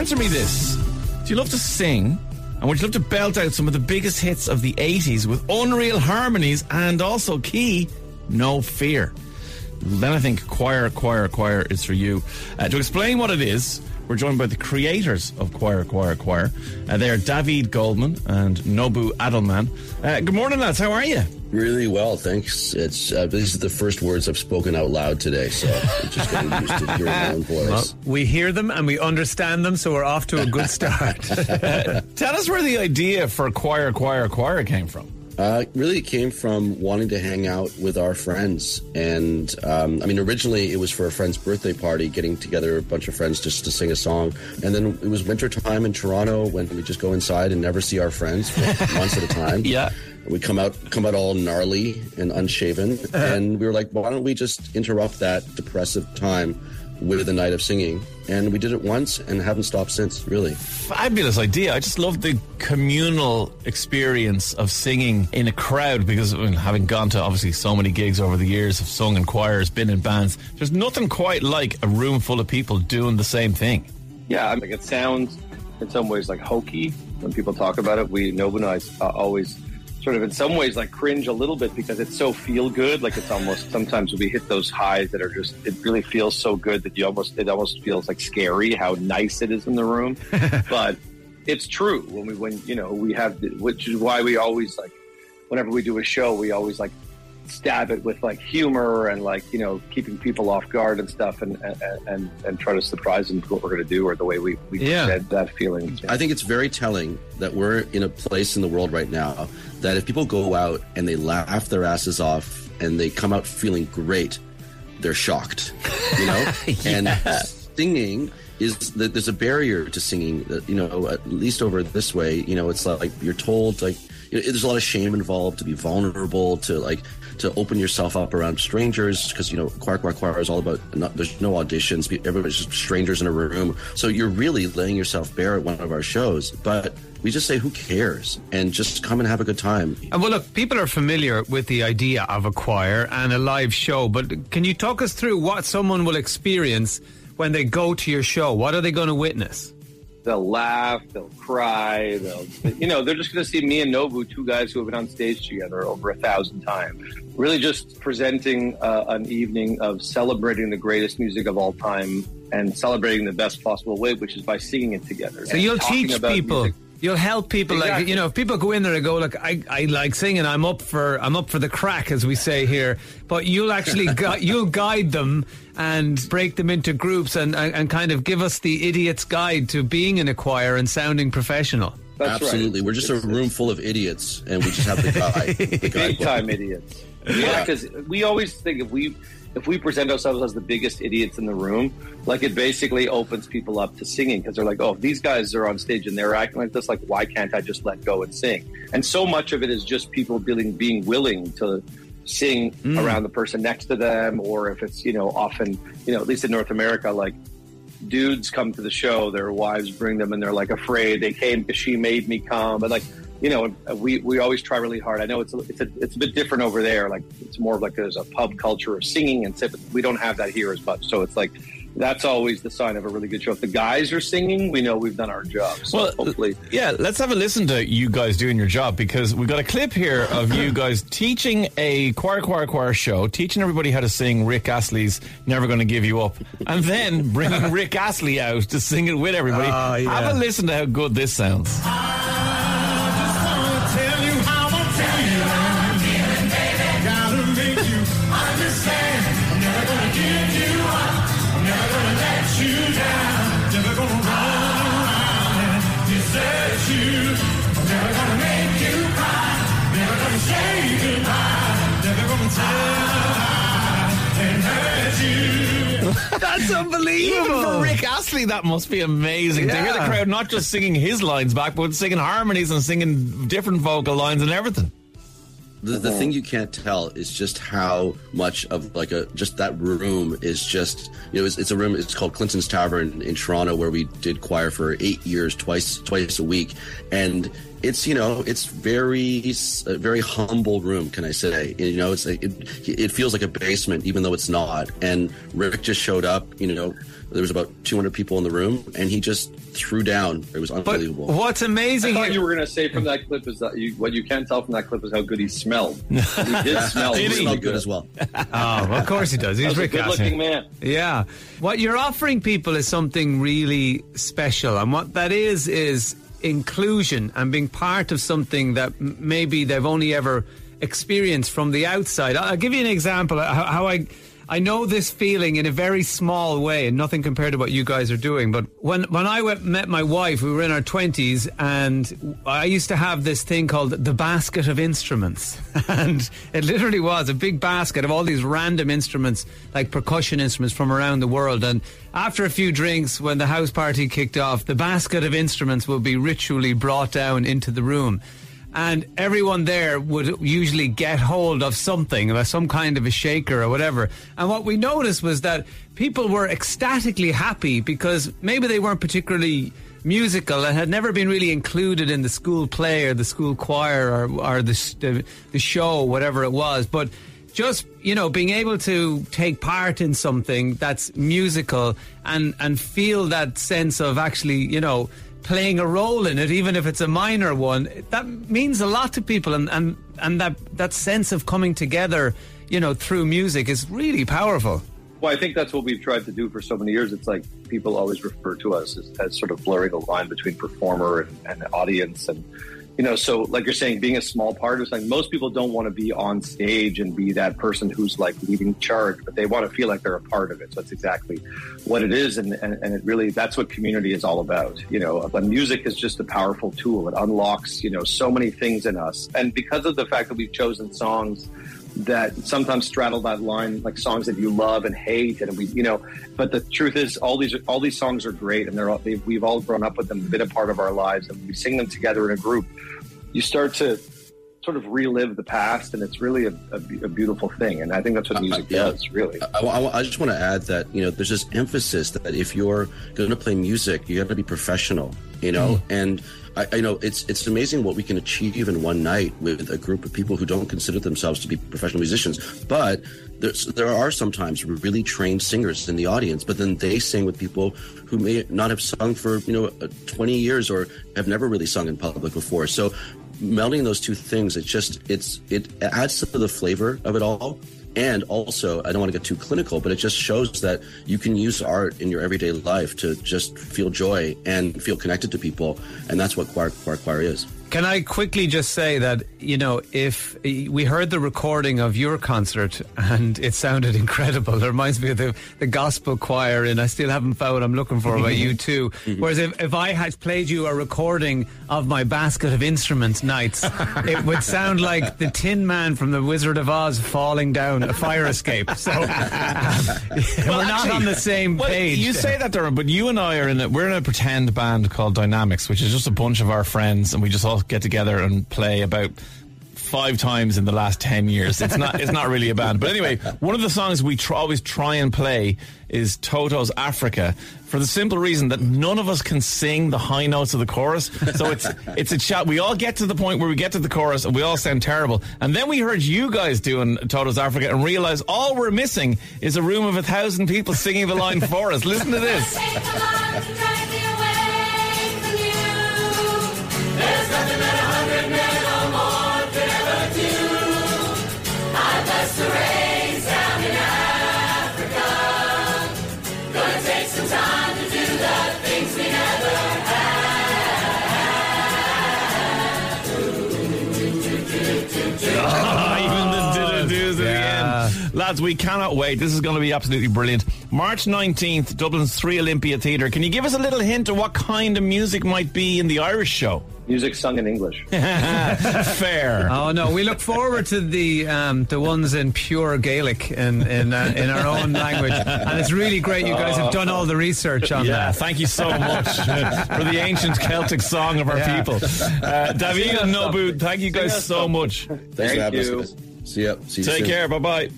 answer me this. Do you love to sing? And would you love to belt out some of the biggest hits of the 80s with unreal harmonies and also key, no fear? Then I think choir, choir, choir is for you. Uh, to explain what it is, we're joined by the creators of Choir, Choir, Choir. Uh, they are David Goldman and Nobu Adilman. Uh, good morning, lads. How are you? Really well, thanks. It's uh, these are the first words I've spoken out loud today, so I'm just getting used to hearing my own voice. Well, we hear them and we understand them, so we're off to a good start. Tell us where the idea for Choir, Choir, Choir came from. Uh, really, it came from wanting to hang out with our friends. And um, I mean, originally it was for a friend's birthday party, getting together a bunch of friends just to sing a song. And then it was winter time in Toronto when we just go inside and never see our friends for months at a time. Yeah. We come out come out all gnarly and unshaven. and we were like, why don't we just interrupt that depressive time with a night of singing? And we did it once and haven't stopped since, really. Fabulous idea. I just love the communal experience of singing in a crowd because I mean, having gone to obviously so many gigs over the years, have sung in choirs, been in bands, there's nothing quite like a room full of people doing the same thing. Yeah, I mean, it sounds in some ways like hokey when people talk about it. We, Nobu and I uh, always sort of in some ways like cringe a little bit because it's so feel good. Like it's almost sometimes we hit those highs that are just it really feels so good that you almost it almost feels like scary how nice it is in the room. but it's true when we when you know we have which is why we always like whenever we do a show we always like stab it with like humor and like you know keeping people off guard and stuff and and and, and try to surprise them with what we're going to do or the way we we Yeah. said that feeling. I think it's very telling that we're in a place in the world right now that if people go out and they laugh their asses off and they come out feeling great, they're shocked, you know? And singing is that there's a barrier to singing that, you know, at least over this way, you know, it's like you're told like you know, there's a lot of shame involved to be vulnerable to like to open yourself up around strangers because you know choir choir choir is all about not, there's no auditions everybody's just strangers in a room so you're really laying yourself bare at one of our shows but we just say who cares and just come and have a good time And well, look, people are familiar with the idea of a choir and a live show, but can you talk us through what someone will experience when they go to your show? What are they going to witness? They'll laugh, they'll cry, they'll, you know, they're just going to see me and Nobu, two guys who have been on stage together over a thousand times. Really just presenting uh, an evening of celebrating the greatest music of all time and celebrating the best possible way, which is by singing it together. So you'll teach people. music. You'll help people, like you know, if people go in there and go, "Look, I, I like singing. I'm up for I'm up for the crack," as we say here. But you'll actually gu- you'll guide them and break them into groups and, and and kind of give us the idiot's guide to being in a choir and sounding professional. That's right. absolutely we're just a room full of idiots and we just have the guy the guy big time idiots. Yeah, because we always think if we if we present ourselves as the biggest idiots in the room, like it basically opens people up to singing because they're like, oh, if these guys are on stage and they're acting like this, like why can't I just let go and sing? And so much of it is just people being being willing to sing hmm. around the person next to them, or if it's you know often you know at least in North America, like dudes come to the show, their wives bring them, and they're like afraid. They came because she made me come, and like you know, we we always try really hard. I know it's a, it's a it's a bit different over there. Like it's more of like there's a pub culture of singing and stuff. but We don't have that here as much. So it's like that's always the sign of a really good show. If the guys are singing, we know we've done our job. So Well, hopefully. yeah, let's have a listen to you guys doing your job because we've got a clip here of you guys teaching a choir, choir, choir show, teaching everybody how to sing Rick Astley's Never Gonna Give You Up, and then bringing Rick Astley out to sing it with everybody. Oh, yeah. Have a listen to how good this sounds. That's unbelievable. Even for Rick Astley, that must be amazing to hear the crowd not just singing his lines back, but singing harmonies and singing different vocal lines and everything. the, the thing you can't tell is just how much of like a just that room is just you know it's, it's a room it's called clinton's tavern in toronto where we did choir for eight years twice twice a week and it's you know it's very very humble room can i say you know it's like it, it feels like a basement even though it's not and rick just showed up you know there was about 200 people in the room and he just threw down it was But unbelievable what's I amazing thought you were going to say from that clip is that you, what you can tell from that clip is how good he smelled. He did smell he Did he? smelled really good as well Oh, well, of course he does. He's He was a Rick good-looking man. Yeah. What you're offering people is something really special. And what that is, is inclusion and being part of something that maybe they've only ever experienced from the outside. I'll give you an example how I. I know this feeling in a very small way, and nothing compared to what you guys are doing. But when when I went, met my wife, we were in our twenties, and I used to have this thing called the basket of instruments, and it literally was a big basket of all these random instruments, like percussion instruments from around the world. And after a few drinks, when the house party kicked off, the basket of instruments would be ritually brought down into the room and everyone there would usually get hold of something, some kind of a shaker or whatever. And what we noticed was that people were ecstatically happy because maybe they weren't particularly musical and had never been really included in the school play or the school choir or, or the, the the show, whatever it was, but. Just you know, being able to take part in something that's musical and and feel that sense of actually, you know, playing a role in it, even if it's a minor one, that means a lot to people, and and and that that sense of coming together, you know, through music is really powerful. Well, I think that's what we've tried to do for so many years. It's like people always refer to us as, as sort of blurring the line between performer and, and audience. And, you know, so like you're saying, being a small part is like most people don't want to be on stage and be that person who's like leading charge, but they want to feel like they're a part of it. So that's exactly what it is. And, and, and it really, that's what community is all about. You know, but music is just a powerful tool. It unlocks, you know, so many things in us. And because of the fact that we've chosen songs that sometimes straddle that line, like songs that you love and hate, and we, you know. But the truth is, all these all these songs are great, and they're all, they, we've all grown up with them, been a part of our lives, and we sing them together in a group. You start to sort of relive the past, and it's really a, a, a beautiful thing. And I think that's what music yeah. does, really. I, I- I just want to add that you know there's this emphasis that if you're going to play music, you got to be professional. You know, and I, I know it's it's amazing what we can achieve in one night with a group of people who don't consider themselves to be professional musicians. But there's, there are sometimes really trained singers in the audience, but then they sing with people who may not have sung for you know uh, 20 years or have never really sung in public before. So melding those two things, it just it's it adds to the flavor of it all. And also, I don't want to get too clinical, but it just shows that you can use art in your everyday life to just feel joy and feel connected to people, and that's what choir choir, choir is. Can I quickly just say that, you know, if we heard the recording of your concert and it sounded incredible, it reminds me of the, the gospel choir and I still haven't found what I'm looking for by U2. Whereas if, if I had played you a recording of my basket of instruments nights, it would sound like the Tin Man from the Wizard of Oz falling down a fire escape. So um, we're not actually- on the same Well, page. You say that, but you and I are in a, we're in a pretend band called Dynamics, which is just a bunch of our friends, and we just all get together and play about five times in the last 10 years. It's not it's not really a band. But anyway, one of the songs we tr- always try and play is Toto's Africa for the simple reason that none of us can sing the high notes of the chorus. So it's it's a chat. We all get to the point where we get to the chorus and we all sound terrible. And then we heard you guys doing Toto's Africa and realized all we're missing is a room of a thousand people singing the line for us. Listen to this. Lads, we cannot wait. This is going to be absolutely brilliant. March 19th, Dublin's Three Olympia Theatre. Can you give us a little hint of what kind of music might be in the Irish show? Music sung in English. Fair. Oh no, we look forward to the um, the ones in pure Gaelic in in, uh, in our own language, and it's really great. You guys have done all the research on Yeah, that. thank you so much for the ancient Celtic song of our Yeah. people. Uh, David and Nobu, thank you guys so much. Thanks Thank you. See ya. See you Take soon. care. Bye bye.